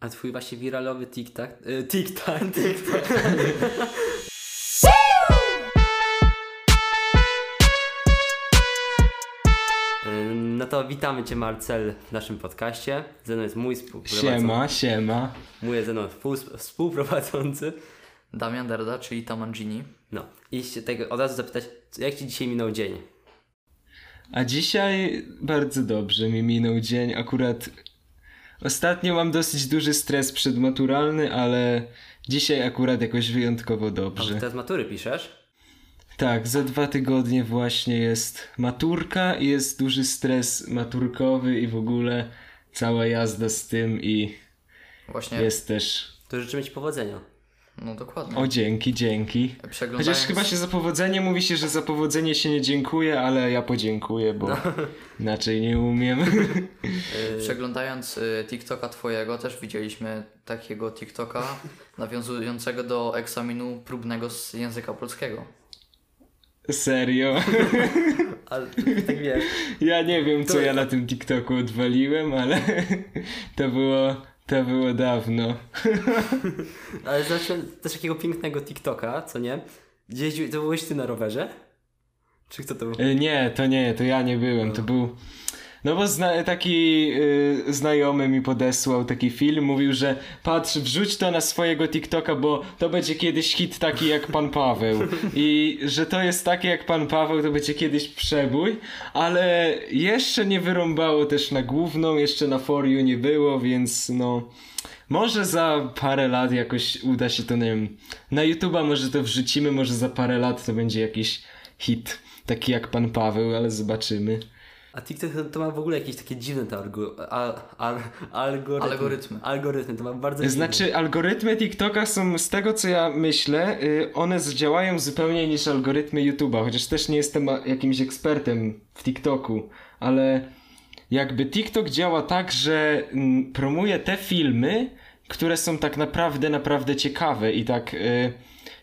A twój właśnie wiralowy TikTok... Y, TikTok, TikTok. Y, No to witamy Cię Marcel w naszym podcaście. Ze mną jest mój współprowadzący. Siema, siema. Mój jest ze mną współ- współprowadzący. Damian Derda, czyli Tamangini. No i się tego od razu zapytać, jak Ci dzisiaj minął dzień? A dzisiaj bardzo dobrze mi minął dzień. Akurat ostatnio mam dosyć duży stres przedmaturalny, ale dzisiaj akurat jakoś wyjątkowo A dobrze. teraz matury piszesz? Tak, za dwa tygodnie właśnie jest maturka i jest duży stres maturkowy i w ogóle cała jazda z tym i Właśnie, jest też... To życzymy Ci powodzenia. No dokładnie. O dzięki, dzięki. Przeglądając, Chociaż chyba się za powodzenie mówi się, że za powodzenie się nie dziękuję, ale ja podziękuję, bo inaczej nie umiem. przeglądając y, TikToka twojego, też widzieliśmy takiego TikToka nawiązującego do egzaminu próbnego z języka polskiego. Serio. Ale tak wiesz, Ja nie wiem, co To- ja na tym TikToku odwaliłem, ale to było, to było dawno. ale zacząłem też takiego pięknego TikToka, co nie? Gdzieś, to byłeś Ty na rowerze? Czy kto to był? E, Nie, to nie, to ja nie byłem, to był... No bo zna, taki y, znajomy mi podesłał taki film, mówił, że patrz, wrzuć to na swojego TikToka, bo to będzie kiedyś hit taki jak Pan Paweł. I że to jest takie jak Pan Paweł, to będzie kiedyś przebój, ale jeszcze nie wyrąbało też na główną, jeszcze na For You nie było, więc no... Może za parę lat jakoś uda się to, nie wiem, na YouTube'a może to wrzucimy, może za parę lat to będzie jakiś hit, taki jak Pan Paweł, ale zobaczymy. A TikTok to, ma w ogóle jakieś takie dziwne te algo, al, al, algorytmy. Algorytmy. Algorytmy, to ma bardzo dziwne. Znaczy, algorytmy TikToka są, z tego co ja myślę, y, one działają zupełnie niż algorytmy YouTube'a, chociaż też nie jestem jakimś ekspertem w TikToku, ale jakby TikTok działa tak, że mm, promuje te filmy, które są tak naprawdę, naprawdę ciekawe i tak... y,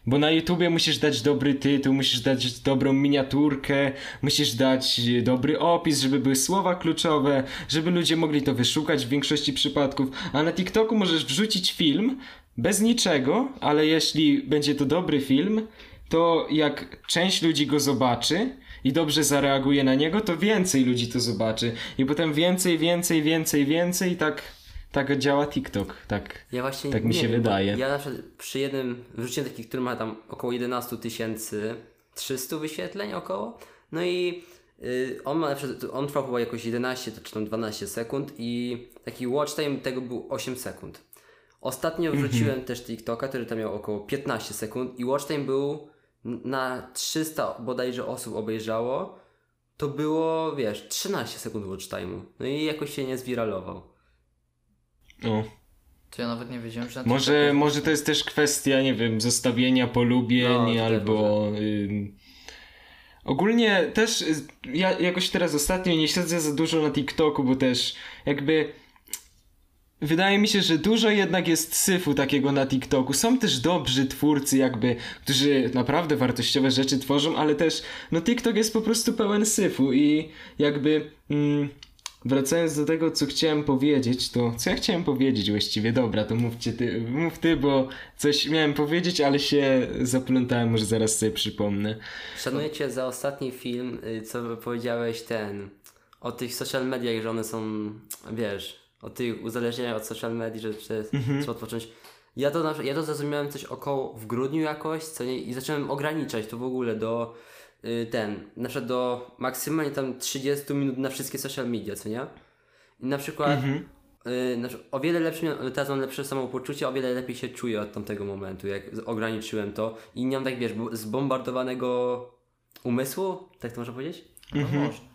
Bo na YouTubie musisz dać dobry tytuł, musisz dać dobrą miniaturkę, musisz dać y, dobry opis, żeby były słowa kluczowe, żeby ludzie mogli to wyszukać w większości przypadków. A na TikToku możesz wrzucić film bez niczego, ale jeśli będzie to dobry film, to jak część ludzi go zobaczy i dobrze zareaguje na niego, to więcej ludzi to zobaczy. I potem więcej, więcej, więcej, więcej tak, tak działa TikTok. Tak. Ja właśnie Tak mi się wiem, wydaje. Ja na przykład przy jednym wrzuciłem taki, który ma tam około 11 300 wyświetleń około. No i y, on ma na przykład, on trwał chyba jakoś 11 to czy tam 12 sekund i taki watch time tego był 8 sekund. Ostatnio Mhm. wrzuciłem też TikToka, który tam miał około 15 sekund i watch time był na 300 bodajże osób obejrzało. To było, wiesz, 13 sekund watch time'u. No i jakoś się nie zwiralował. O. To ja nawet nie wiedziałem, że na Może, TikToku- może to jest też kwestia, nie wiem, zostawienia polubień No, albo. Ogólnie też y, ja jakoś teraz ostatnio nie siedzę za dużo na TikToku, bo też jakby. Wydaje mi się, że dużo jednak jest syfu takiego na TikToku. Są też dobrzy twórcy, jakby, którzy naprawdę wartościowe rzeczy tworzą, ale też, no TikTok jest po prostu pełen syfu i jakby. Mm, Wracając do tego, co chciałem powiedzieć, to co ja chciałem powiedzieć właściwie? Dobra, to mówcie ty, mów ty, bo coś miałem powiedzieć, ale się zaplątałem, może zaraz sobie przypomnę. Szanuję Cię za ostatni film, y, co powiedziałeś ten, o tych social mediach, że one są, wiesz, o tych uzależnieniach od social media, że, że trzeba odpocząć. Ja to, ja to zrozumiałem coś około w grudniu jakoś, co nie, i zacząłem ograniczać to w ogóle do ten, na przykład do maksymalnie tam 30 minut na wszystkie social media, co nie? I na przykład y, na o wiele lepsze, teraz mam lepsze samopoczucie, o wiele lepiej się czuję od tamtego momentu, jak ograniczyłem to i nie mam tak, wiesz, zbombardowanego umysłu, tak to można powiedzieć? No, można.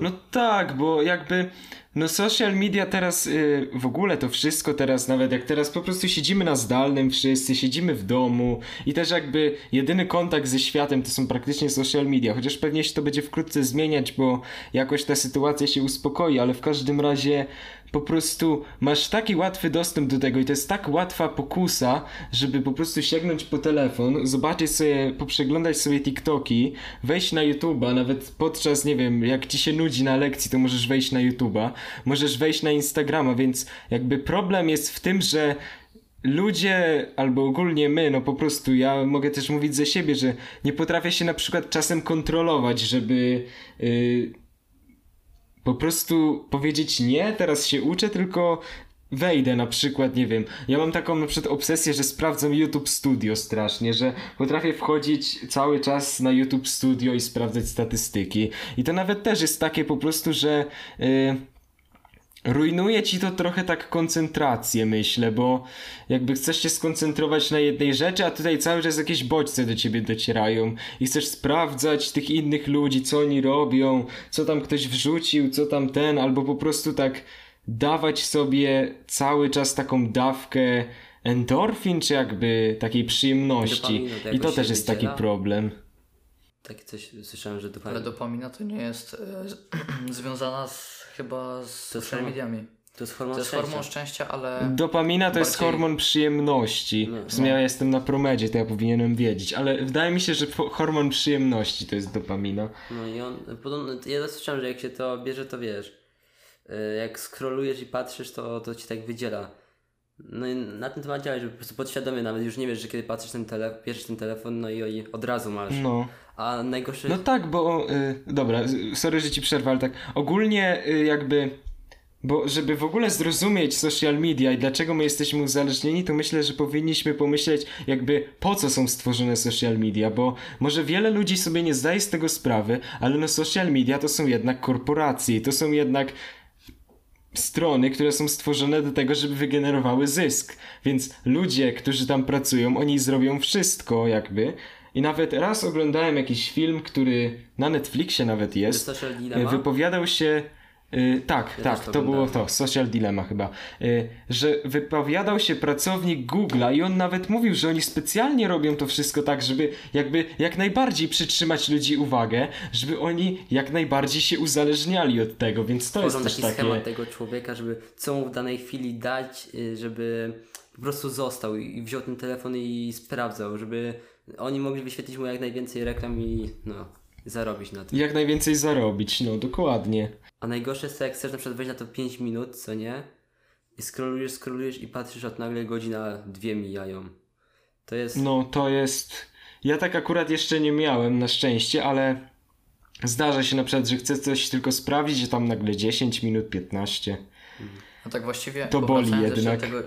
No tak, bo jakby no social media teraz y, w ogóle to wszystko teraz, nawet jak teraz po prostu siedzimy na zdalnym wszyscy, siedzimy w domu i też jakby jedyny kontakt ze światem to są praktycznie social media, chociaż pewnie się to będzie wkrótce zmieniać, bo jakoś ta sytuacja się uspokoi, ale w każdym razie po prostu masz taki łatwy dostęp do tego i to jest tak łatwa pokusa, żeby po prostu sięgnąć po telefon, zobaczyć sobie, poprzeglądać sobie TikToki, wejść na YouTube'a, nawet podczas, nie wiem, jak ci się nudzi na lekcji, to możesz wejść na YouTube'a możesz wejść na Instagrama, więc jakby problem jest w tym, że ludzie, albo ogólnie my, no po prostu ja mogę też mówić ze siebie, że nie potrafię się na przykład czasem kontrolować, żeby yy, po prostu powiedzieć nie, teraz się uczę, tylko wejdę na przykład, nie wiem, ja mam taką na przykład obsesję, że sprawdzam YouTube Studio strasznie, że potrafię wchodzić cały czas na YouTube Studio i sprawdzać statystyki. I to nawet też jest takie po prostu, że yy, rujnuje ci to trochę tak koncentrację, myślę, bo jakby chcesz się skoncentrować na jednej rzeczy, a tutaj cały czas jakieś bodźce do ciebie docierają i chcesz sprawdzać tych innych ludzi, co oni robią, co tam ktoś wrzucił, co tam ten, albo po prostu tak dawać sobie cały czas taką dawkę endorfin, czy jakby takiej przyjemności. To I to też jest taki problem. Tak coś słyszałem, że Ale dopamina. dopamina to nie jest e, związana z, chyba z jest social mediami. To jest hormon To jest szczęścia. hormon szczęścia, ale Dopamina to jest bardziej- hormon przyjemności. No, W sumie no. ja jestem na promedzie, to ja powinienem wiedzieć, ale wydaje mi się, że hormon przyjemności to jest dopamina. No i on, podobno, ja słyszałem, że jak się to bierze, to wiesz, y, jak scrollujesz i patrzysz, to, to ci tak wydziela. No i na tym temat działać, żeby po prostu podświadomie nawet już nie wiesz, że kiedy patrzysz ten telefon, bierzesz ten telefon, no i, i od razu masz. No. A najgorsze... No tak, bo. Y, dobra, sorry, że ci przerwę, ale tak. Ogólnie y, jakby. Bo żeby w ogóle zrozumieć social media i dlaczego my jesteśmy uzależnieni, to myślę, że powinniśmy pomyśleć, jakby po co są stworzone social media, bo może wiele ludzi sobie nie zdaje z tego sprawy, ale no social media to są jednak korporacje, to są jednak strony, które są stworzone do tego, żeby wygenerowały zysk. Więc ludzie, którzy tam pracują, oni zrobią wszystko, jakby. I nawet raz oglądałem jakiś film, który na Netflixie nawet jest. Social y, Dilemma? Wypowiadał się. y, tak, Ja tak, to to było to, Social Dilemma chyba. Y, że wypowiadał się pracownik Google'a i on nawet mówił, że oni specjalnie robią to wszystko tak, żeby jakby jak najbardziej przytrzymać ludzi uwagę, żeby oni jak najbardziej się uzależniali od tego, więc to Tworzą jest też taki takie. schemat tego człowieka, żeby co mu w danej chwili dać, y, żeby po prostu został i wziął ten telefon i sprawdzał, żeby oni mogli wyświetlić mu jak najwięcej reklam i no, zarobić na tym. Jak najwięcej zarobić, no dokładnie. A najgorsze jest to, jak chcesz na przykład wejść na to 5 minut, co nie? I scrollujesz, scrollujesz i patrzysz, a nagle godzina, dwie mijają. To jest... No to jest. Ja tak akurat jeszcze nie miałem na szczęście, ale zdarza się na przykład, że chcę coś tylko sprawdzić, że tam nagle 10 minut, 15. no tak właściwie To boli jednak. Do tego,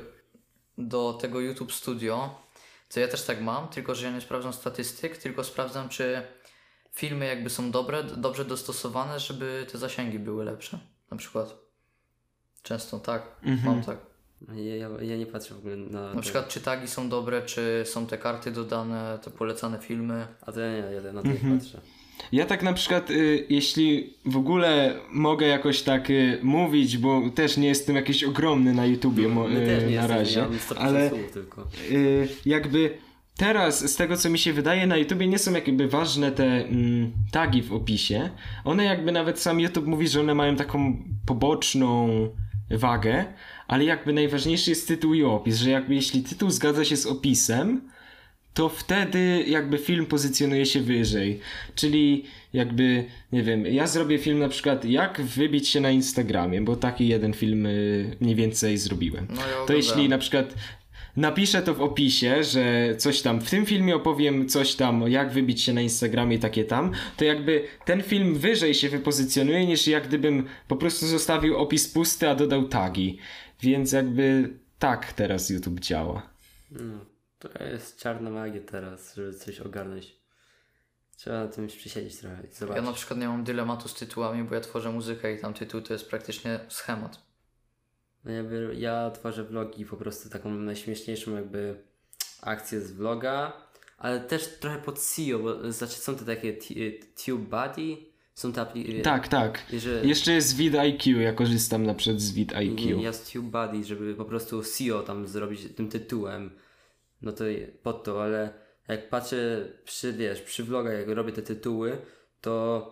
do tego YouTube Studio, to ja też tak mam, tylko że ja nie sprawdzam statystyk, tylko sprawdzam, czy filmy jakby są dobre, dobrze dostosowane, żeby te zasięgi były lepsze. Na przykład. Często tak, Mhm. mam tak. Ja, ja, ja nie patrzę w ogóle na... Na przykład czy tagi są dobre, czy są te karty dodane, te polecane filmy. A to ja nie, ja na to Mhm. nie patrzę. Ja tak na przykład, y, jeśli w ogóle mogę jakoś tak y, mówić, bo też nie jestem jakiś ogromny na YouTubie mo, też y, nie na jesteśmy, razie, ja mam 150 ale tylko. y, jakby teraz z tego co mi się wydaje na YouTubie nie są jakby ważne te mm, tagi w opisie. One jakby nawet sam YouTube mówi, że one mają taką poboczną wagę, ale jakby najważniejszy jest tytuł i opis, że jakby jeśli tytuł zgadza się z opisem, to wtedy jakby film pozycjonuje się wyżej. Czyli jakby, nie wiem, ja zrobię film na przykład jak wybić się na Instagramie, bo taki jeden film y, mniej więcej zrobiłem. No ja To jeśli na przykład napiszę to w opisie, że coś tam w tym filmie opowiem coś tam, jak wybić się na Instagramie i takie tam, to jakby ten film wyżej się wypozycjonuje niż jak gdybym po prostu zostawił opis pusty, a dodał tagi. Więc jakby tak teraz YouTube działa. No, to jest czarna magia teraz, żeby coś ogarnąć. Trzeba na tym przysiedzieć trochę i zobaczyć. Ja na przykład nie mam dylematu z tytułami, bo ja tworzę muzykę i tam tytuł to jest praktycznie schemat. No ja, tworzę vlogi, po prostu taką najśmieszniejszą jakby akcję z vloga, ale też trochę pod SEO, bo znaczy są te takie TubeBuddy, są te aplikacje. Tak, tak. Że, Jeszcze jest vid IQ, ja korzystam na przykład z vid nie, IQ. ja z TubeBuddy, żeby po prostu SEO tam zrobić tym tytułem, no to pod to, ale jak patrzę przy, wiesz, przy vlogach, jak robię te tytuły, to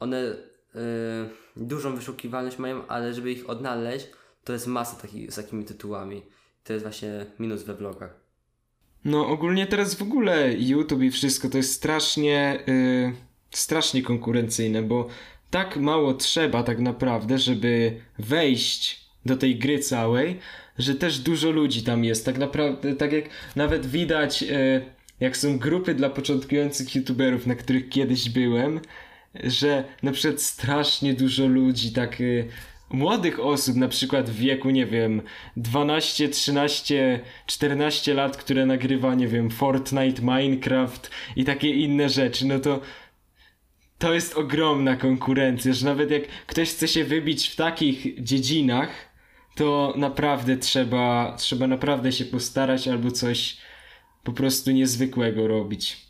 one y, dużą wyszukiwalność mają, ale żeby ich odnaleźć, to jest masa takich, z takimi tytułami. To jest właśnie minus we vlogach. No ogólnie teraz w ogóle YouTube i wszystko to jest strasznie, yy, strasznie konkurencyjne, bo tak mało trzeba tak naprawdę, żeby wejść do tej gry całej, że też dużo ludzi tam jest. Tak naprawdę, tak jak nawet widać, e, jak są grupy dla początkujących youtuberów, na których kiedyś byłem, że na przykład strasznie dużo ludzi, tak y, młodych osób, na przykład w wieku, nie wiem, 12, 13, 14 lat, które nagrywa, nie wiem, Fortnite, Minecraft i takie inne rzeczy, no to to jest ogromna konkurencja, że nawet jak ktoś chce się wybić w takich dziedzinach, to naprawdę trzeba, trzeba naprawdę się postarać albo coś po prostu niezwykłego robić.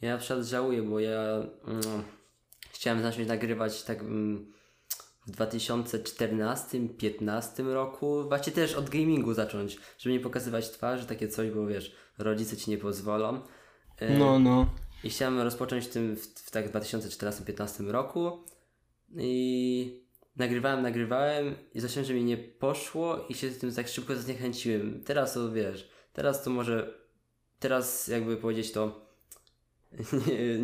Ja na przykład żałuję, bo ja mm, chciałem zacząć nagrywać tak mm, w 2014-15 roku. Właśnie też od gamingu zacząć, żeby nie pokazywać twarzy, takie coś, bo wiesz, rodzice ci nie pozwolą. E, No, no. I chciałem rozpocząć tym w, w tak 2014-15 roku. I nagrywałem, nagrywałem i zacząłem, że mi nie poszło i się tym tak szybko zniechęciłem. Teraz to wiesz, teraz to może, teraz jakby powiedzieć to,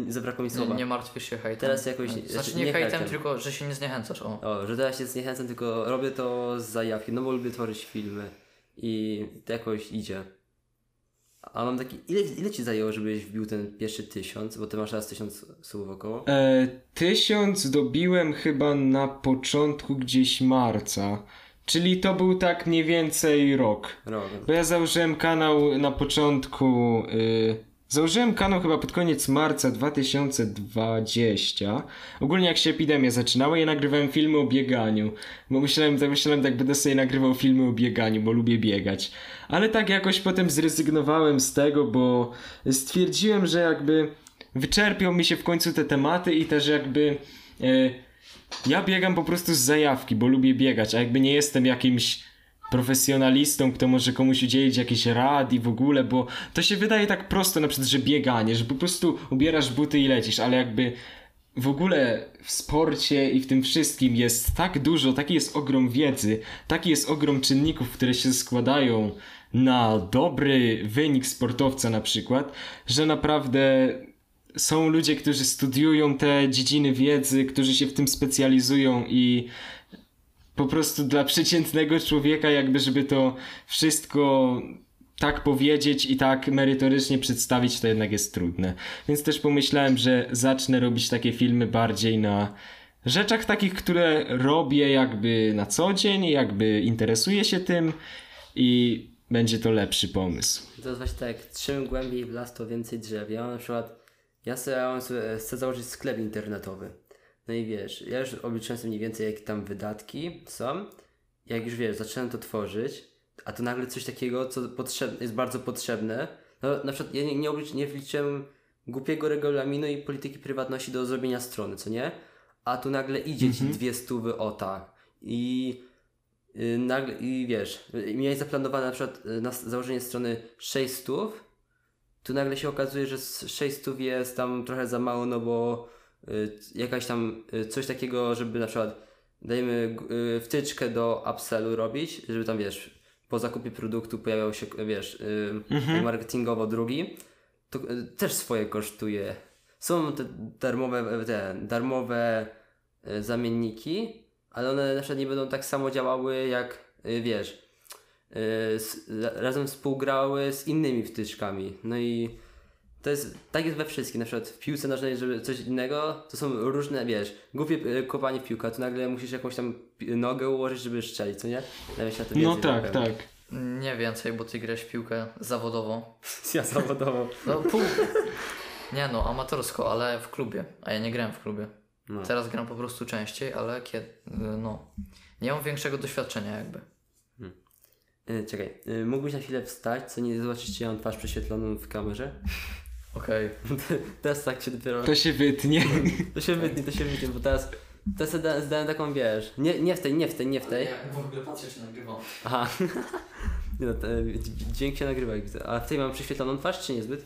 nie, zabrakło mi Nie, słowa. nie martwisz się hejtem. Teraz jakoś- Znaczy nie nie hejtem, hejtem. tylko że się nie zniechęcasz. O. O, że teraz się zniechęcam, tylko robię to z zajawki, no bo lubię tworzyć filmy i to jakoś idzie. A mam taki, ile, ile ci zajęło, żebyś wbił ten pierwszy tysiąc, bo ty masz teraz tysiąc słów około? E, tysiąc dobiłem chyba na początku gdzieś marca. Czyli to był tak mniej więcej rok. Rok. Bo ja założyłem kanał na początku. Y, założyłem kanał chyba pod koniec marca 2020. Ogólnie jak się epidemia zaczynała, ja nagrywałem filmy o bieganiu. Bo myślałem, tak myślałem, tak będę sobie nagrywał filmy o bieganiu, bo lubię biegać. Ale tak jakoś potem zrezygnowałem z tego, bo stwierdziłem, że jakby wyczerpią mi się w końcu te tematy i też jakby. y, ja biegam po prostu z zajawki, bo lubię biegać, a jakby nie jestem jakimś profesjonalistą, kto może komuś udzielić jakiejś rad i w ogóle, bo to się wydaje tak prosto na przykład, że bieganie, że po prostu ubierasz buty i lecisz, ale jakby w ogóle w sporcie i w tym wszystkim jest tak dużo, taki jest ogrom wiedzy, taki jest ogrom czynników, które się składają na dobry wynik sportowca na przykład, że naprawdę są ludzie, którzy studiują te dziedziny wiedzy, którzy się w tym specjalizują i po prostu dla przeciętnego człowieka, jakby żeby to wszystko tak powiedzieć i tak merytorycznie przedstawić, to jednak jest trudne. Więc też pomyślałem, że zacznę robić takie filmy bardziej na rzeczach takich, które robię jakby na co dzień, jakby interesuję się tym i będzie to lepszy pomysł. To jest właśnie tak, czym głębiej w las, to więcej drzew. Ja na przykład, ja sobie chcę założyć sklep internetowy. No i wiesz, ja już obliczyłem sobie mniej więcej, jakie tam wydatki są. Jak już wiesz, zacząłem to tworzyć, a to nagle coś takiego, co potrzebne, jest bardzo potrzebne. No na przykład ja nie, nie, oblicz, nie wliczyłem głupiego regulaminu i polityki prywatności do zrobienia strony, co nie? A tu nagle idzie ci dwie stówy o tak. I y, nagle, i wiesz, y, miałeś zaplanowane na przykład y, na założenie strony 6 stów, tu nagle się okazuje, że z 6 stów jest tam trochę za mało, no bo jakaś tam y, coś takiego, żeby na przykład dajmy g- y, wtyczkę do upsellu robić, żeby tam wiesz, po zakupie produktu pojawiał się, wiesz, y, tak marketingowo drugi, to y, też swoje kosztuje. Są te darmowe, te darmowe y, zamienniki, ale one na przykład nie będą tak samo działały jak, y, wiesz, y, razem współgrały z innymi wtyczkami. No i to jest, tak jest we wszystkim, na przykład w piłce nożnej, żeby coś innego, to są różne, wiesz, głupie y, kopanie w piłkę, to nagle musisz jakąś tam nogę ułożyć, żeby strzelić, co nie? Nawet na to No tak, tak. Nie więcej, bo ty grasz w piłkę zawodowo. Ja zawodowo. No pół. Nie no, amatorsko, ale w klubie. A ja nie grałem w klubie. No. Teraz gram po prostu częściej, ale kiedy. No. Nie mam większego doświadczenia jakby. Y, czekaj, y, mógłbyś na chwilę wstać, co nie zobaczyć, czy ja mam twarz prześwietloną w kamerze? Okej. teraz tak się dopiero... To się wytnie. To się wytnie, to się wytnie, bo teraz... Teraz sobie da- zdałem taką, wiesz, nie, nie w tej, nie w tej, nie w tej. w ogóle patrzę, czy nagrywam. Aha. nie no, to, dź- dźwięk się nagrywa, jak widzę. A w tej mam prześwietloną twarz, czy niezbyt?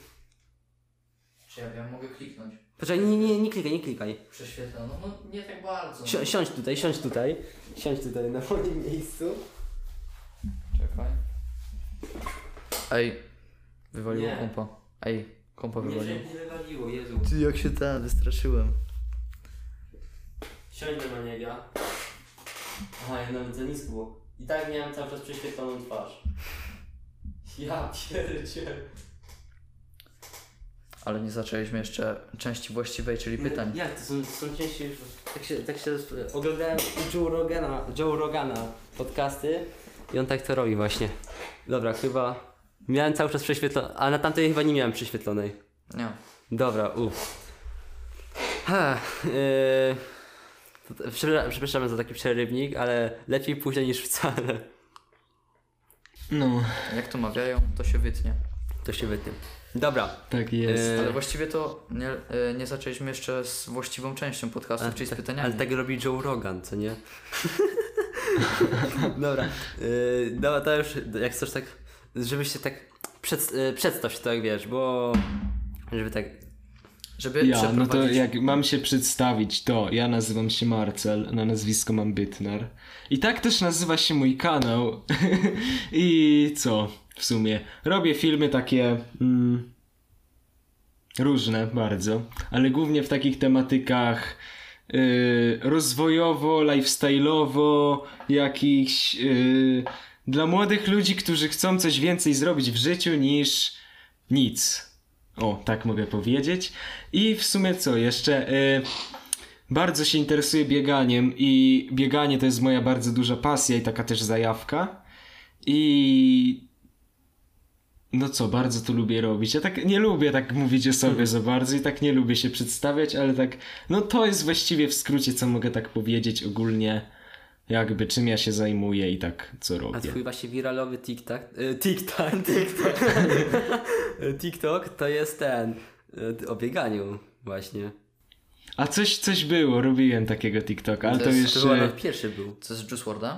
Czy ja, ja mogę kliknąć? Poczekaj, nie, nie, nie klikaj, nie klikaj. Prześwietla. No, no nie tak bardzo. Si- siądź tutaj, siądź tutaj. Siądź tutaj na moim miejscu. Czekaj. Ej. Wywaliło Nie. kompa. Ej, kompa wywaliło. nie wywaliło, Jezu. Ty jak się ten wystraszyłem. Siądź do niego. Aha, ja nawet za nisko było. I tak miałem cały czas prześwietloną twarz. Ja pierdzie. Ale nie zaczęliśmy jeszcze części właściwej, czyli pytań. Jak to są, to są części już. Tak się, tak się oglądałem u Joe Rogana, Joe Rogana podcasty i on tak to robi właśnie. Dobra, chyba miałem cały czas prześwietlone, a na tamtej chyba nie miałem prześwietlonej. Nie. Dobra, uff. Ha, yy, przepraszam, za taki przerywnik, ale lepiej późno niż wcale. No, Jak to mawiają, to się wytnie. To się wytnie. Dobra. tak jest. Yy, Ale właściwie to nie, e, nie zaczęliśmy jeszcze z właściwą częścią podcastu, czyli z pytaniami. Ale tak robi Joe Rogan, co nie? Dobra. Yy, dobra, to już jak chcesz tak, żebyś się tak przed, yy, przedstaw się tak wiesz, bo żeby tak Żeby Ja, no to jak mam się przedstawić, to ja nazywam się Marcel, na nazwisko mam Bytnar. I tak też nazywa się mój kanał. I co w sumie? Robię filmy takie mm, różne bardzo, ale głównie w takich tematykach y, rozwojowo, lifestyle'owo, jakichś y, dla młodych ludzi, którzy chcą coś więcej zrobić w życiu niż nic. O, tak mogę powiedzieć. I w sumie co jeszcze? Y, bardzo się interesuję bieganiem i bieganie to jest moja bardzo duża pasja i taka też zajawka. I no co, bardzo to lubię robić. Ja tak nie lubię tak mówić o sobie za bardzo i tak nie lubię się przedstawiać, ale tak, no to jest właściwie w skrócie, co mogę tak powiedzieć ogólnie, jakby czym ja się zajmuję i tak co A robię. twój właśnie wiralowy TikTok, y, TikTok, TikTok, TikTok to jest ten y, o bieganiu właśnie. A coś, coś było, robiłem takiego TikToka, ale To to, jest- już... To chyba e, nawet pierwszy był. Co z Juice WRLD'a?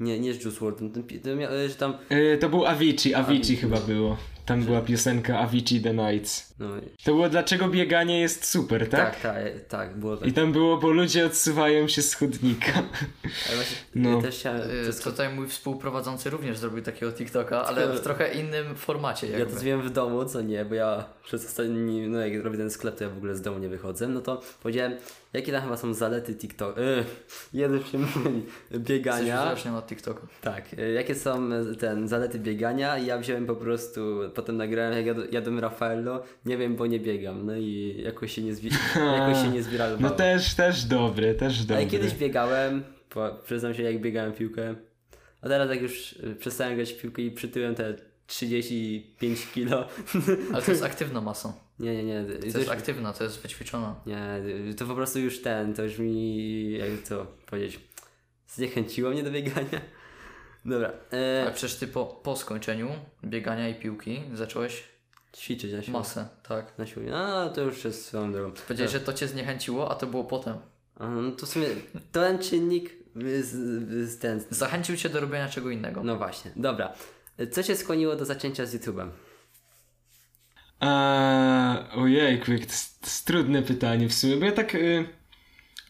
Nie, nie z Juice WRLD, ten, ten, y, że tam, E, to był Avicii, Avicii Avicii. chyba było. Tam była piosenka Avicii The Nights. no To było dlaczego bieganie jest super, tak? tak, tak, tak, było tak. I tam było, bo ludzie odsuwają się z chodnika. Ale właśnie No. no. też chciałem, to Y, Tutaj mój współprowadzący również zrobił takiego TikToka, ale w trochę innym formacie Ja jakby. to zrobiłem w domu, co nie, bo ja przez ostatni, no jak robię ten sklep, to ja w ogóle z domu nie wychodzę, no to powiedziałem, jakie tam chyba są zalety TikTok, yy, jeden się myli, biegania, wzrocznie na TikToku. tak, y, jakie są y, ten, zalety biegania i ja wziąłem po prostu, potem nagrałem jak jad, jadłem Raffaello, nie wiem, bo nie biegam, no i jakoś się nie, zwi, jakoś się nie zbirało. No też, też dobry, też Ale dobry. kiedyś biegałem, po, przyznam się jak biegałem piłkę, a teraz jak już y, przestałem grać w piłkę i przytyłem te 35 kilo, Ale to jest aktywna masa. Nie, nie, nie, To to jest aktywna, to jest wyćwiczona. nie, to po prostu już ten, to już mi, jak to powiedzieć, zniechęciło mnie do biegania. Dobra, Ale e, przecież ty po, po skończeniu biegania i piłki zacząłeś ćwiczyć na siłę. masę, tak. Na siłę, a to już jest swoją drogą. Powiedziałeś, że to cię zniechęciło, a to było potem. No to w sumie ten czynnik, z, z, ten, Zachęcił cię do robienia czego innego. no właśnie, dobra. Co cię skłoniło do zaczęcia z YouTube'em? A, ojejku, jak to, jest, to jest trudne pytanie w sumie, bo ja tak... Y,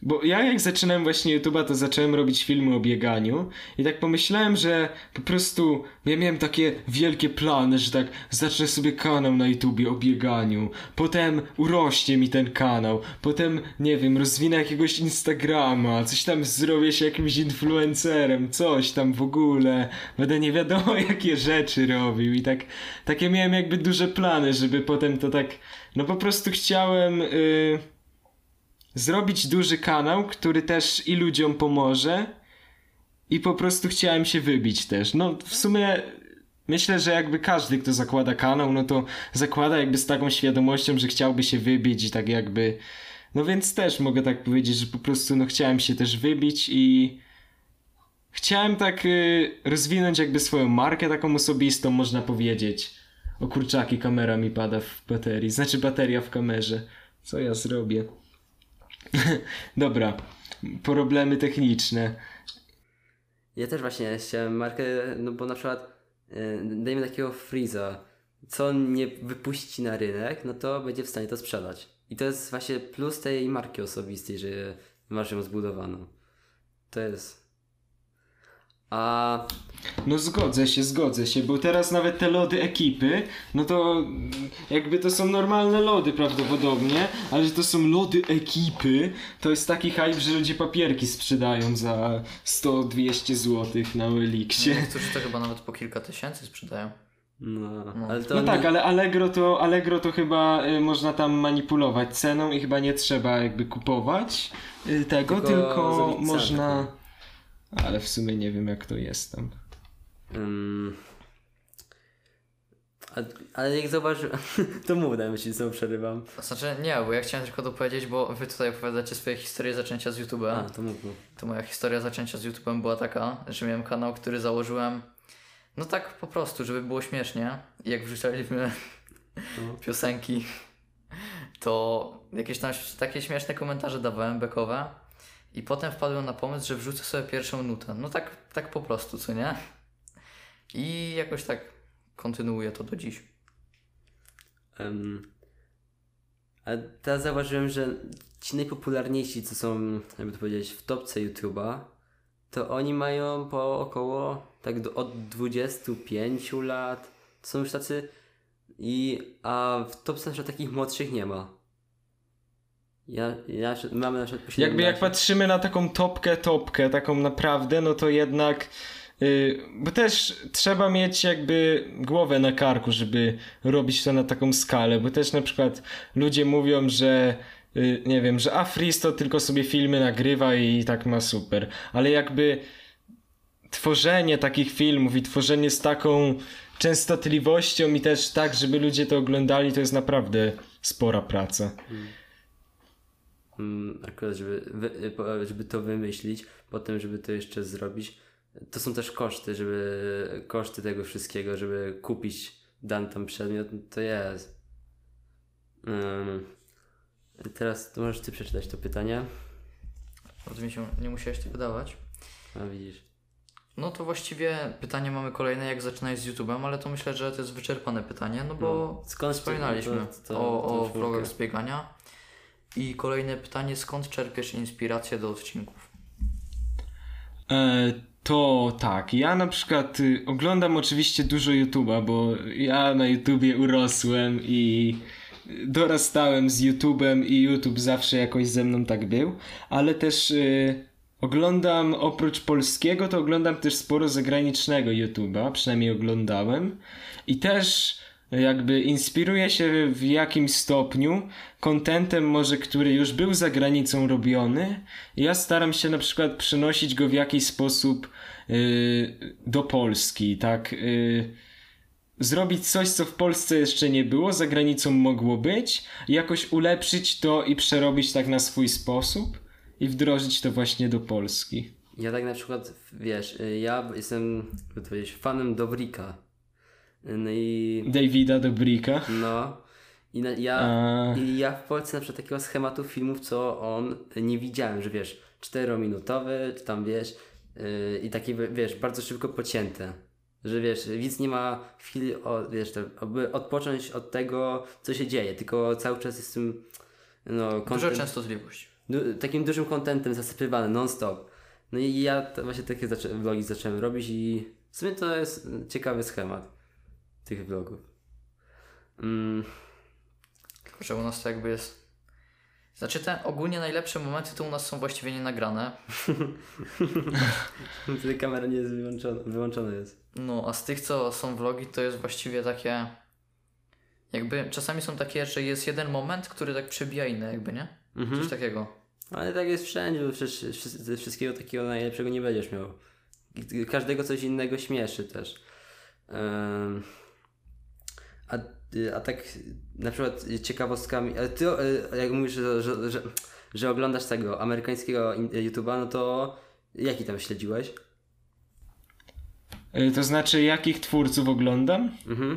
bo ja jak zaczynałem właśnie YouTube'a, to zacząłem robić filmy o bieganiu i tak pomyślałem, że po prostu ja miałem takie wielkie plany, że tak zacznę sobie kanał na YouTubie o bieganiu, potem urośnie mi ten kanał, potem, nie wiem, rozwinę jakiegoś Instagrama, coś tam zrobię się jakimś influencerem, coś tam w ogóle, będę nie wiadomo jakie rzeczy robił i tak, takie miałem jakby duże plany, żeby potem to tak, no po prostu chciałem... y, zrobić duży kanał, który też i ludziom pomoże i po prostu chciałem się wybić też. No w sumie myślę, że jakby każdy, kto zakłada kanał, no to zakłada jakby z taką świadomością, że chciałby się wybić i tak jakby... No więc też mogę tak powiedzieć, że po prostu no chciałem się też wybić i chciałem tak y, rozwinąć jakby swoją markę taką osobistą, można powiedzieć. O kurczaki, kamera mi pada w baterii, znaczy bateria w kamerze. Co ja zrobię? Dobra, problemy techniczne. Ja też właśnie chciałem markę, no bo na przykład yy, dajmy takiego Freeza, co on nie wypuści na rynek, no to będzie w stanie to sprzedać. I to jest właśnie plus tej marki osobistej, że masz ją zbudowaną. To jest... A No zgodzę się, zgodzę się, bo teraz nawet te lody ekipy, no to jakby to są normalne lody prawdopodobnie, ale że to są lody ekipy, to jest taki hype, że ludzie papierki sprzedają za 100-200 zł na Elixie. Niektórzy to chyba nawet po kilka tysięcy sprzedają. no, No. ale to No tak, nie- ale Allegro to, Allegro to chyba y, można tam manipulować ceną i chyba nie trzeba jakby kupować y, tego, Tylko tylko, można... Ale w sumie nie wiem jak to jest tam. A, ale jak zauważy... to mów, dajmy ci znowu przerywam. Znaczy nie, bo ja chciałem tylko dopowiedzieć, bo wy tutaj opowiadacie swoje historie zaczęcia z YouTube'a. A, to mów, mów. To moja historia zaczęcia z YouTube'em była taka, że miałem kanał, który założyłem no tak po prostu, żeby było śmiesznie. I jak wrzucaliśmy No. piosenki, to jakieś tam takie śmieszne komentarze dawałem bekowe. I potem wpadłem na pomysł, że wrzucę sobie pierwszą nutę. No tak, tak po prostu, co nie? I jakoś tak kontynuuję to do dziś. Ym, a teraz zauważyłem, że ci najpopularniejsi, co są, jakby to powiedzieć, w topce YouTube'a, to oni mają po około tak do, od 25 lat. To są już tacy i a w topce na takich młodszych nie ma. Ja, ja mamy na przykład Jakby jak 17. patrzymy na taką topkę, topkę, taką naprawdę, no to jednak. Yy, bo też trzeba mieć jakby głowę na karku, żeby robić to na taką skalę, bo też na przykład ludzie mówią, że yy, nie wiem, że Afris to tylko sobie filmy nagrywa i tak ma super, ale jakby tworzenie takich filmów i tworzenie z taką częstotliwością i też tak, żeby ludzie to oglądali, to jest naprawdę spora praca. Mm, akurat, żeby, żeby to wymyślić, potem, żeby to jeszcze zrobić. To są też koszty, żeby koszty tego wszystkiego, żeby kupić dany tam przedmiot, to jest. Um, teraz to możesz ty przeczytać to pytanie. Ty mi się nie musiałeś tego dawać. A widzisz. No to właściwie pytanie mamy kolejne, jak zaczynać z YouTube'em, ale to myślę, że to jest wyczerpane pytanie, no bo No, skąd wspominaliśmy to- to- to- o, o vlogach z biegania. I kolejne pytanie, skąd czerpiesz inspirację do odcinków? E, to tak, ja na przykład y, oglądam oczywiście dużo YouTube'a, bo ja na YouTubie urosłem i dorastałem z YouTube'em i YouTube zawsze jakoś ze mną tak był, ale też y, oglądam oprócz polskiego, to oglądam też sporo zagranicznego YouTube'a, przynajmniej oglądałem i też jakby inspiruję się w jakimś stopniu kontentem może, który już był za granicą robiony. Ja staram się na przykład przynosić go w jakiś sposób yy, do Polski, tak? Yy, zrobić coś, co w Polsce jeszcze nie było, za granicą mogło być, jakoś ulepszyć to i przerobić tak na swój sposób i wdrożyć to właśnie do Polski. Ja tak na przykład, wiesz, y, ja jestem, powiedzieć, fanem Dobrika. No i Davida Dobrika. no. I na, ja, A... I ja w Polsce na przykład takiego schematu filmów, co on nie widziałem, że wiesz, czterominutowy, czy tam wiesz, yy, i takie wiesz, bardzo szybko pocięte. Że wiesz, widz nie ma chwili, o, wiesz, to, aby odpocząć od tego, co się dzieje, tylko cały czas jest tym, no, Duża content, częstotliwość. du, takim dużym kontentem zasypywany non-stop. No i ja to właśnie takie zaczę, vlogi zacząłem robić i w sumie to jest ciekawy schemat tych vlogów. Mm. Tylko, że u nas to jakby jest... Znaczy te ogólnie najlepsze momenty to u nas są właściwie nie nagrane. Wtedy kamera nie jest wyłączona, wyłączona jest. No, a z tych, co są vlogi, to jest właściwie takie... Jakby czasami są takie, że jest jeden moment, który tak przebija inne jakby, nie? Mhm. Coś takiego. Ale tak jest wszędzie, bo przecież ze wszystkiego takiego najlepszego nie będziesz miał. Każdego coś innego śmieszy też. Ym, a, y, a tak na przykład ciekawostkami, ale ty y, jak mówisz, że, że, że, że oglądasz tego amerykańskiego YouTube'a, no to jaki tam śledziłeś? Y, To znaczy, jakich twórców oglądam? Mhm.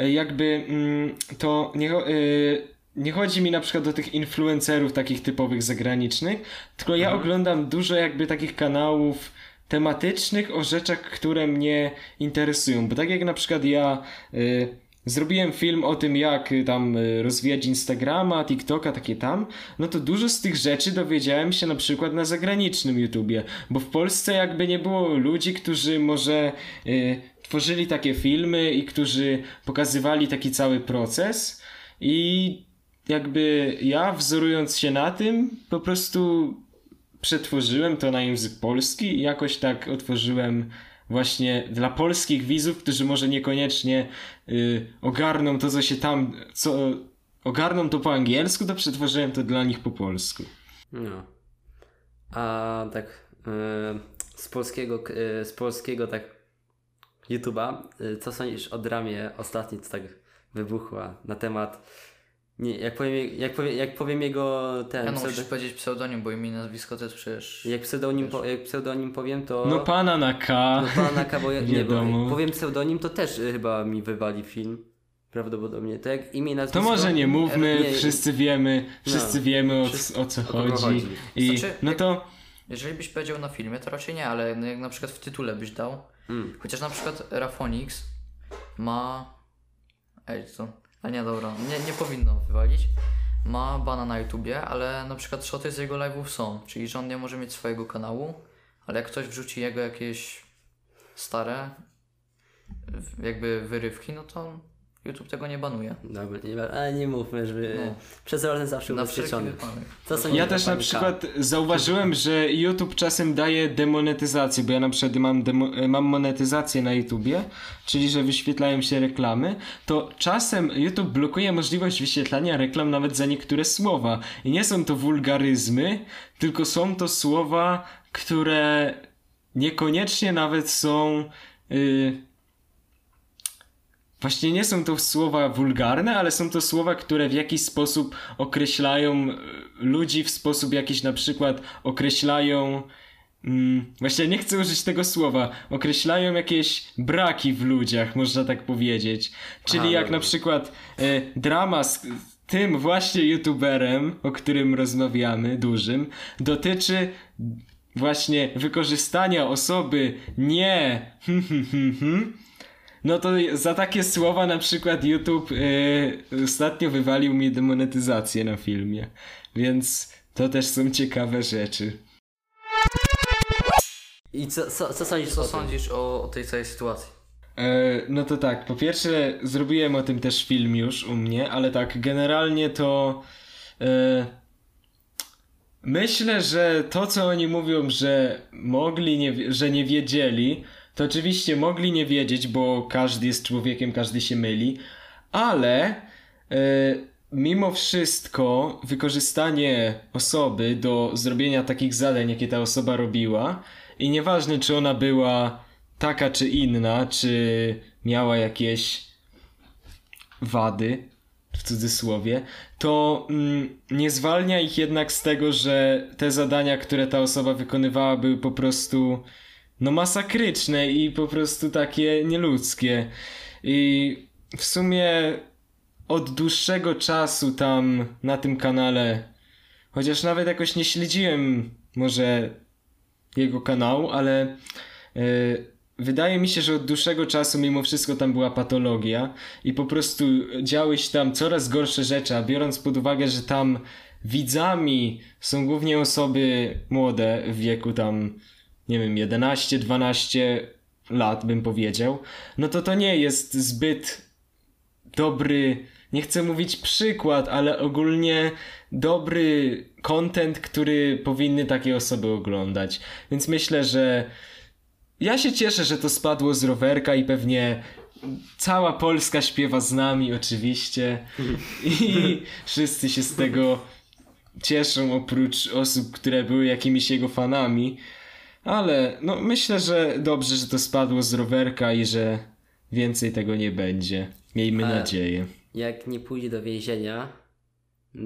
Y, Jakby mm, to nie, y, nie chodzi mi na przykład do tych influencerów takich typowych zagranicznych, tylko ja oglądam dużo jakby takich kanałów tematycznych o rzeczach, które mnie interesują. Bo tak jak na przykład ja y, zrobiłem film o tym, jak y, tam y, rozwijać Instagrama, TikToka, takie tam, no to dużo z tych rzeczy dowiedziałem się na przykład na zagranicznym YouTubie, bo w Polsce jakby nie było ludzi, którzy może y, tworzyli takie filmy i którzy pokazywali taki cały proces i jakby ja wzorując się na tym, po prostu przetworzyłem to na język polski i jakoś tak otworzyłem właśnie dla polskich widzów, którzy może niekoniecznie y, ogarną to, co się tam, co ogarną to po angielsku, to przetworzyłem to dla nich po polsku. No. A tak y, z polskiego, y, z polskiego tak YouTube'a, y, co sądzisz o dramie ostatniej, co tak wybuchła na temat nie, jak powiem, jak powiem, jak powiem jego ten Ja no pseudo- musisz powiedzieć pseudonim, bo imię i nazwisko to jest przecież... jak pseudonim, po, jak pseudonim powiem, to No pana na K. no pana K, bo ja, nie, bo powiem pseudonim, to też y, chyba mi wywali film. Prawdopodobnie. To jak imię i To nazwisko. może nie mówmy, nie, wszyscy wiemy, wszyscy No. wiemy o, Wszyscy- o co o kogo chodzi. chodzi. I Znaczy, no jak- to Jeżeli byś powiedział na filmie, to raczej nie, ale no jak na przykład w tytule byś dał. Mm. Chociaż na przykład Rafonix ma. Ej, co? A nie, dobra, nie, nie powinno wywalić. Ma bana na YouTubie, ale na przykład shoty z jego live'ów są. Czyli, że on nie może mieć swojego kanału, ale jak ktoś wrzuci jego jakieś stare jakby wyrywki, no to YouTube tego nie banuje. Dobra, nie, ale nie mówmy, żeby No. przezorny zawsze ubezpieczony. wypadek. Co sądzisz Ja też na przykład zauważyłem, że YouTube czasem daje demonetyzację, bo ja na przykład mam, demo, mam monetyzację na YouTubie, czyli że wyświetlają się reklamy, to czasem YouTube blokuje możliwość wyświetlania reklam nawet za niektóre słowa. I nie są to wulgaryzmy, tylko są to słowa, które niekoniecznie nawet są... Yy, Właśnie nie są to słowa wulgarne, ale są to słowa, które w jakiś sposób określają e, ludzi, w sposób jakiś na przykład określają. Mm, właśnie nie chcę użyć tego słowa. Określają jakieś braki w ludziach, można tak powiedzieć. Czyli Aha, jak dobra. na przykład e, drama z tym właśnie youtuberem, o którym rozmawiamy, dużym, dotyczy właśnie wykorzystania osoby nie hmm, hmm, hmm, hmm, no to za takie słowa na przykład YouTube yy, ostatnio wywalił mi demonetyzację na filmie. Więc to też są ciekawe rzeczy. I co, co, co sądzisz Co o sądzisz o, o tej całej sytuacji? E, no to tak, po pierwsze zrobiłem o tym też film już u mnie, ale tak generalnie to e, myślę, że to co oni mówią, że mogli, nie, że nie wiedzieli, to oczywiście mogli nie wiedzieć, bo każdy jest człowiekiem, każdy się myli, ale e, mimo wszystko wykorzystanie osoby do zrobienia takich zadań, jakie ta osoba robiła i nieważne czy ona była taka czy inna, czy miała jakieś wady, w cudzysłowie, to mm, nie zwalnia ich jednak z tego, że te zadania, które ta osoba wykonywała, były po prostu no masakryczne i po prostu takie nieludzkie. I w sumie od dłuższego czasu tam na tym kanale, chociaż nawet jakoś nie śledziłem może jego kanału, ale e, wydaje mi się, że od dłuższego czasu mimo wszystko tam była patologia i po prostu działy się tam coraz gorsze rzeczy, a biorąc pod uwagę, że tam widzami są głównie osoby młode w wieku tam nie wiem 11-12 lat bym powiedział, no to to nie jest zbyt dobry, nie chcę mówić przykład, ale ogólnie dobry content, który powinny takie osoby oglądać. Więc myślę, że ja się cieszę, że to spadło z rowerka i pewnie cała Polska śpiewa z nami oczywiście i wszyscy się z tego cieszą oprócz osób, które były jakimiś jego fanami. Ale no myślę, że dobrze, że to spadło z rowerka i że więcej tego nie będzie. Miejmy Ale- nadzieję. Jak nie pójdzie do więzienia,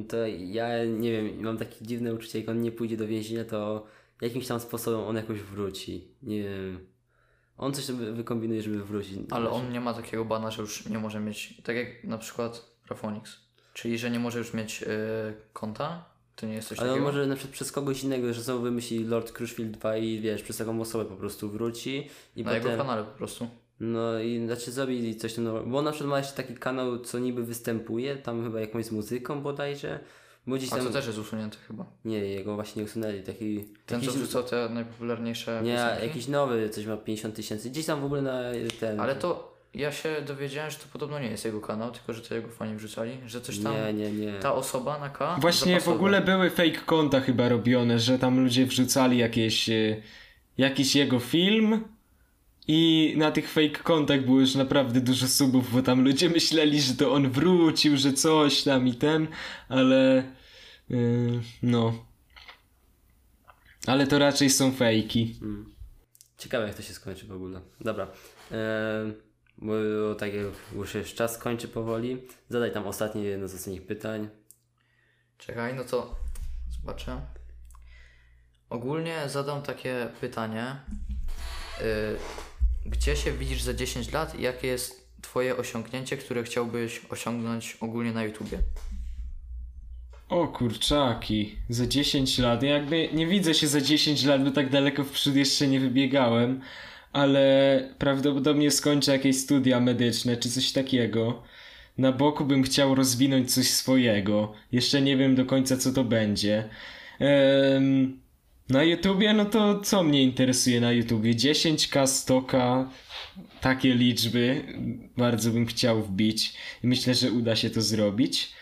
to ja nie wiem, mam takie dziwne uczucie, jak on nie pójdzie do więzienia, to jakimś tam sposobem on jakoś wróci. Nie wiem. On coś wy- wykombinuje, żeby wrócić. Ale on nie ma takiego bana, że już nie może mieć, tak jak na przykład Rafonix. Czyli, że nie może już mieć y, konta? To nie jest coś Ale takiego? może na przykład przez kogoś innego, że znowu wymyśli Lord Crushfield 2 i wiesz, przez taką osobę po prostu wróci i Na potem... jego kanale po prostu. No i znaczy zrobili coś tam nowego. Bo on na przykład ma jeszcze taki kanał, co niby występuje, tam chyba jakąś z muzyką bodajże. Bo gdzieś A tam... to też jest usunięte chyba. Nie, jego właśnie nie usunęli. Taki, Ten, jakiś... co wrzucał te najpopularniejsze Nie, piosenki. jakiś nowy, coś ma 50 tysięcy. Gdzieś tam w ogóle na ten... Ale to ja się dowiedziałem, że to podobno nie jest jego kanał, tylko że to jego fani wrzucali, że coś tam Nie, nie, nie. ta osoba na K Właśnie w zapasowa. ogóle były fake konta chyba robione, że tam ludzie wrzucali jakieś, e, jakiś jego film i na tych fake kontach było już naprawdę dużo subów, bo tam ludzie myśleli, że to on wrócił, że coś tam i ten, ale e, no. Ale to raczej są fejki. Ciekawe jak to się skończy w ogóle. Dobra. Eee, bo tak jak już czas kończy powoli. Zadaj tam ostatnie jedno z ostatnich pytań. Czekaj, no to zobaczę. Ogólnie zadam takie pytanie. Y, gdzie się widzisz za 10 lat i jakie jest twoje osiągnięcie, które chciałbyś osiągnąć ogólnie na YouTubie? O kurczaki, za 10 lat. Ja jakby nie widzę się za 10 lat, bo tak daleko w przód jeszcze nie wybiegałem, ale prawdopodobnie skończę jakieś studia medyczne czy coś takiego. Na boku bym chciał rozwinąć coś swojego. Jeszcze nie wiem do końca co to będzie. Na YouTubie, no to co mnie interesuje na YouTubie? 10k, 100k, takie liczby bardzo bym chciał wbić myślę, że uda się to zrobić.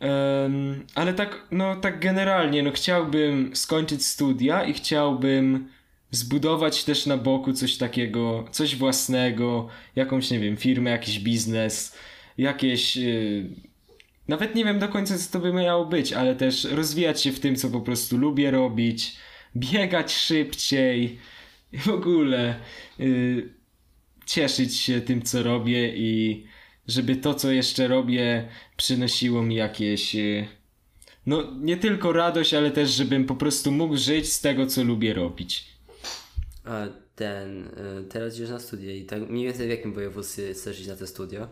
Em, ale tak, no tak generalnie, no chciałbym skończyć studia i chciałbym zbudować też na boku coś takiego, coś własnego, jakąś, nie wiem, firmę, jakiś biznes, jakieś... y, nawet nie wiem do końca, co to by miało być, ale też rozwijać się w tym, co po prostu lubię robić, biegać szybciej w ogóle y, cieszyć się tym, co robię i żeby to, co jeszcze robię, przynosiło mi jakieś. y, No, nie tylko radość, ale też, żebym po prostu mógł żyć z tego, co lubię robić. Ten, y, teraz idziesz na studia i tak mniej więcej w jakim województwie chcesz iść na te studia?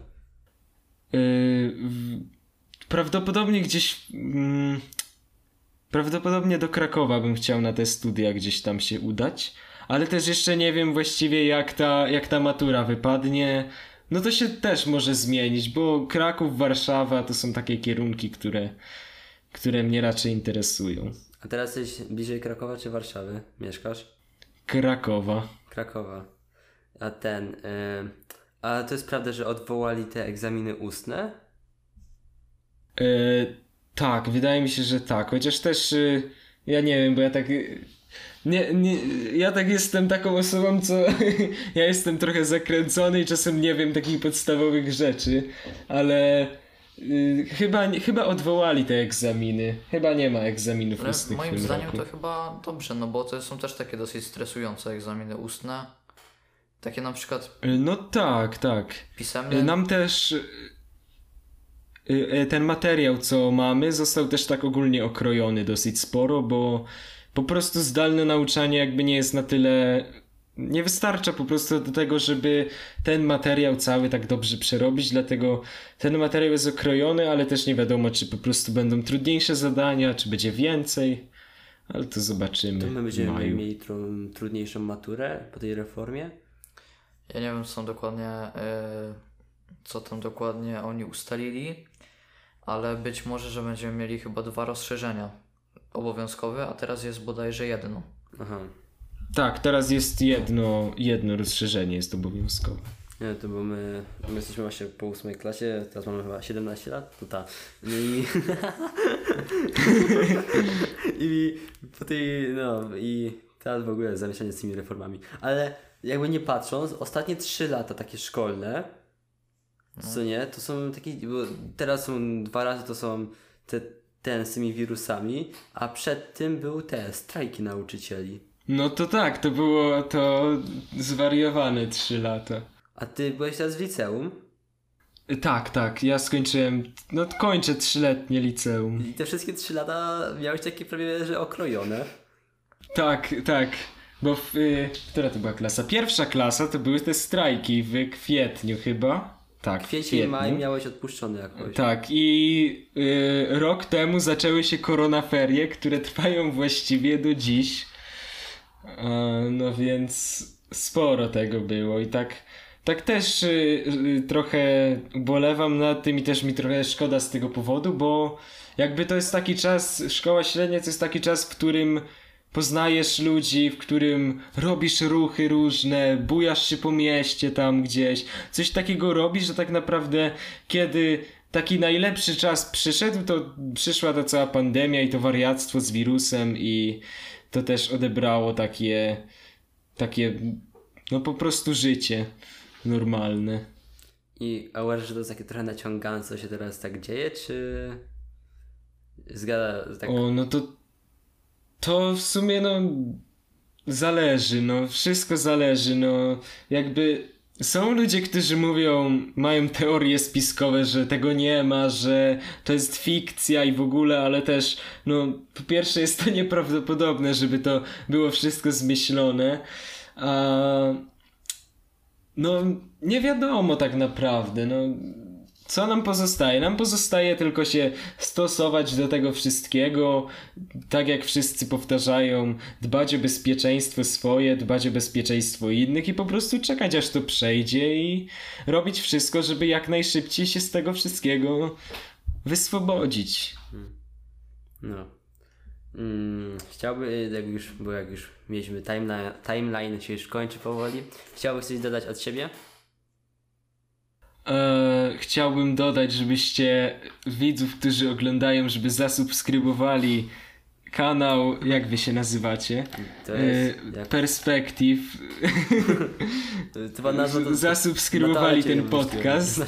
Yy, prawdopodobnie gdzieś. Mm, prawdopodobnie do Krakowa bym chciał na te studia gdzieś tam się udać. Ale też jeszcze nie wiem właściwie jak ta, jak ta matura wypadnie. No to się też może zmienić, bo Kraków, Warszawa to są takie kierunki, które, które mnie raczej interesują. A teraz jesteś bliżej Krakowa czy Warszawy? Mieszkasz? Krakowa. Krakowa. A ten. Y, a to jest prawda, że odwołali te egzaminy ustne? E, tak, wydaje mi się, że tak. Chociaż też e, ja nie wiem, bo ja tak. e, Nie, nie, ja tak jestem taką osobą, co ja jestem trochę zakręcony i czasem nie wiem takich podstawowych rzeczy, ale chyba, chyba odwołali te egzaminy. Chyba nie ma egzaminów Ale ustnych w moim zdaniem roku. to chyba dobrze, no bo to są też takie dosyć stresujące egzaminy ustne. Takie na przykład Y, No tak, tak. pisemne. Y, Nam też y, y, ten materiał, co mamy, został też tak ogólnie okrojony dosyć sporo, bo po prostu zdalne nauczanie jakby nie jest na tyle. Nie wystarcza po prostu do tego, żeby ten materiał cały tak dobrze przerobić, dlatego ten materiał jest okrojony, ale też nie wiadomo, czy po prostu będą trudniejsze zadania, czy będzie więcej, ale to zobaczymy. To my będziemy maju. mieli tru, trudniejszą maturę po tej reformie? Ja nie wiem, co tam dokładnie, e, co tam dokładnie oni ustalili, ale być może, że będziemy mieli chyba dwa rozszerzenia obowiązkowe, a teraz jest bodajże jedno. Aha. Tak, teraz jest jedno, jedno rozszerzenie, jest obowiązkowe. Nie, to bo my, my jesteśmy właśnie po ósmej klasie, teraz mamy chyba 17 lat, to ta. No i... I po tej, no i teraz w ogóle zamieszanie z tymi reformami. Ale jakby nie patrząc, ostatnie 3 lata takie szkolne, co nie, to są takie, bo teraz są dwa razy to są te, ten z tymi wirusami, a przed tym był te strajki nauczycieli. No to tak, to było to zwariowane 3 lata. A ty byłeś teraz w liceum Tak, tak, ja skończyłem, no kończę trzyletnie liceum. i te wszystkie 3 lata miałeś takie prawie, że okrojone. Tak, tak, bo w, y, która to była klasa? Pierwsza klasa to były te strajki w kwietniu chyba. Tak, w Kwiecień, kwietniu. maj miałeś odpuszczony jakoś. Tak, i y, rok temu zaczęły się koronaferie, które trwają właściwie do dziś. No więc sporo tego było i tak tak też y, y, trochę ubolewam nad tym i też mi trochę szkoda z tego powodu, bo jakby to jest taki czas, szkoła średnia to jest taki czas, w którym poznajesz ludzi, w którym robisz ruchy różne, bujasz się po mieście tam gdzieś, coś takiego robisz, że tak naprawdę kiedy taki najlepszy czas przyszedł, to przyszła ta cała pandemia i to wariactwo z wirusem i to też odebrało takie, takie, no po prostu życie normalne. I a uważasz, że to jest takie trochę naciągane, co się teraz tak dzieje, czy zgada tak... O, no to to w sumie no zależy, no. Wszystko zależy, no. Jakby są ludzie, którzy mówią, mają teorie spiskowe, że tego nie ma, że to jest fikcja i w ogóle, ale też, no, po pierwsze jest to nieprawdopodobne, żeby to było wszystko zmyślone, a no, nie wiadomo tak naprawdę, no, co nam pozostaje? Nam pozostaje tylko się stosować do tego wszystkiego, tak jak wszyscy powtarzają, dbać o bezpieczeństwo swoje, dbać o bezpieczeństwo innych i po prostu czekać aż to przejdzie i robić wszystko, żeby jak najszybciej się z tego wszystkiego wyswobodzić. No. Mm, chciałby, jak już, bo jak już mieliśmy timeline, timeline się już kończy powoli, chciałbyś coś dodać od siebie? Eee, chciałbym dodać, żebyście widzów, którzy oglądają, żeby zasubskrybowali kanał, jak wy się nazywacie? To jest... Eee, jak, Perspektyw. to chyba nazwa to... Zasubskrybowali ten podcast.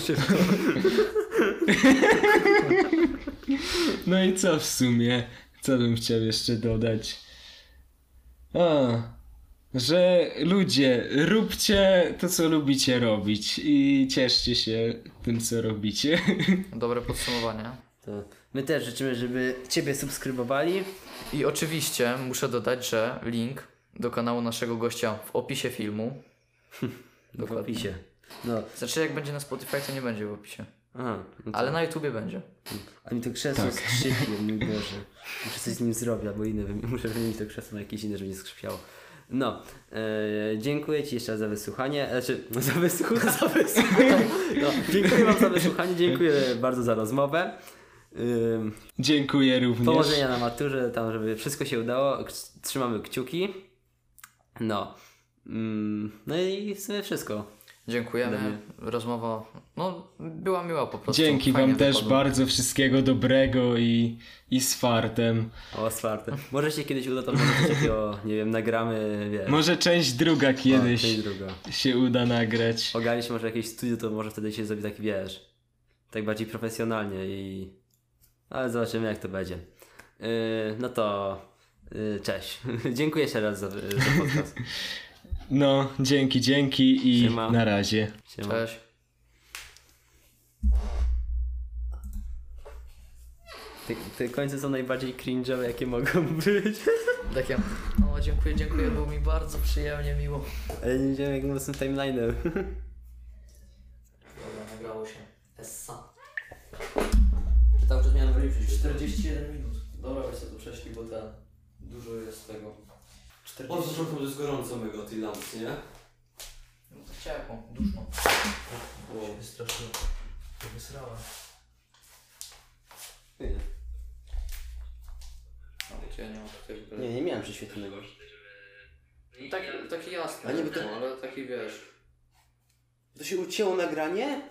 No i co w sumie? Co bym chciał jeszcze dodać? A, że ludzie, róbcie to, co lubicie robić i cieszcie się tym, co robicie. Dobre podsumowanie. to my też życzymy, żeby Ciebie subskrybowali. I oczywiście muszę dodać, że link do kanału naszego gościa w opisie filmu. W opisie. No, Znaczy jak będzie na Spotify, to nie będzie w opisie. aha. No to, Ale na YouTubie będzie. A mi to krzesło Tak. skrzypi, o mój Boże. Muszę coś z nim zrobić, albo inne, muszę wymienić to krzesło na jakieś inne, żeby nie skrzypiało. No, e, dziękuję Ci jeszcze raz za wysłuchanie, znaczy za wysłuchanie, za wysłuchanie. No, dziękuję Wam za wysłuchanie, dziękuję bardzo za rozmowę. Ym, Dziękuję również. powodzenia na maturze, tam żeby wszystko się udało, trzymamy kciuki. No, Ym, no i w sumie wszystko. Dziękujemy. Rozmowa no, była miła po prostu. Dzięki Fajnie wam też wypadło. bardzo wszystkiego dobrego i, i z fartem. O, czwarte. Może się kiedyś uda, to coś takiego, nie wiem, nagramy, wiesz. Może część druga O, kiedyś część druga. się uda nagrać. Ogarnić może jakieś studio, to może wtedy się zrobi taki, wiesz, tak bardziej profesjonalnie i... Ale zobaczymy jak to będzie. Yy, no to... Yy, cześć. Dziękuję jeszcze raz za, za podcast. No, dzięki, dzięki i Siema. na razie. Siema. Cześć. Te, te końce są najbardziej cringe'owe jakie mogą być. Takie, o dziękuję, dziękuję, było mi bardzo przyjemnie, miło. Ale nie wiem jak tym timeline'em. Dobra, nagrało się. Essa. Tam już miałem wrócić. 41 minut. Dobra, weź sobie to prześlij, bo ten dużo jest tego. 40. to jest gorąco mego tej lampy, nie? No to ciepło, duszno. Było się wystraszyło. To wysrałem. Nie, Ale cię nie ma tutaj w ogóle. nie, nie miałem prześwietlonego. No taki, taki jasny, A nie, bo to- no, ale taki wiesz. To się ucięło nagranie?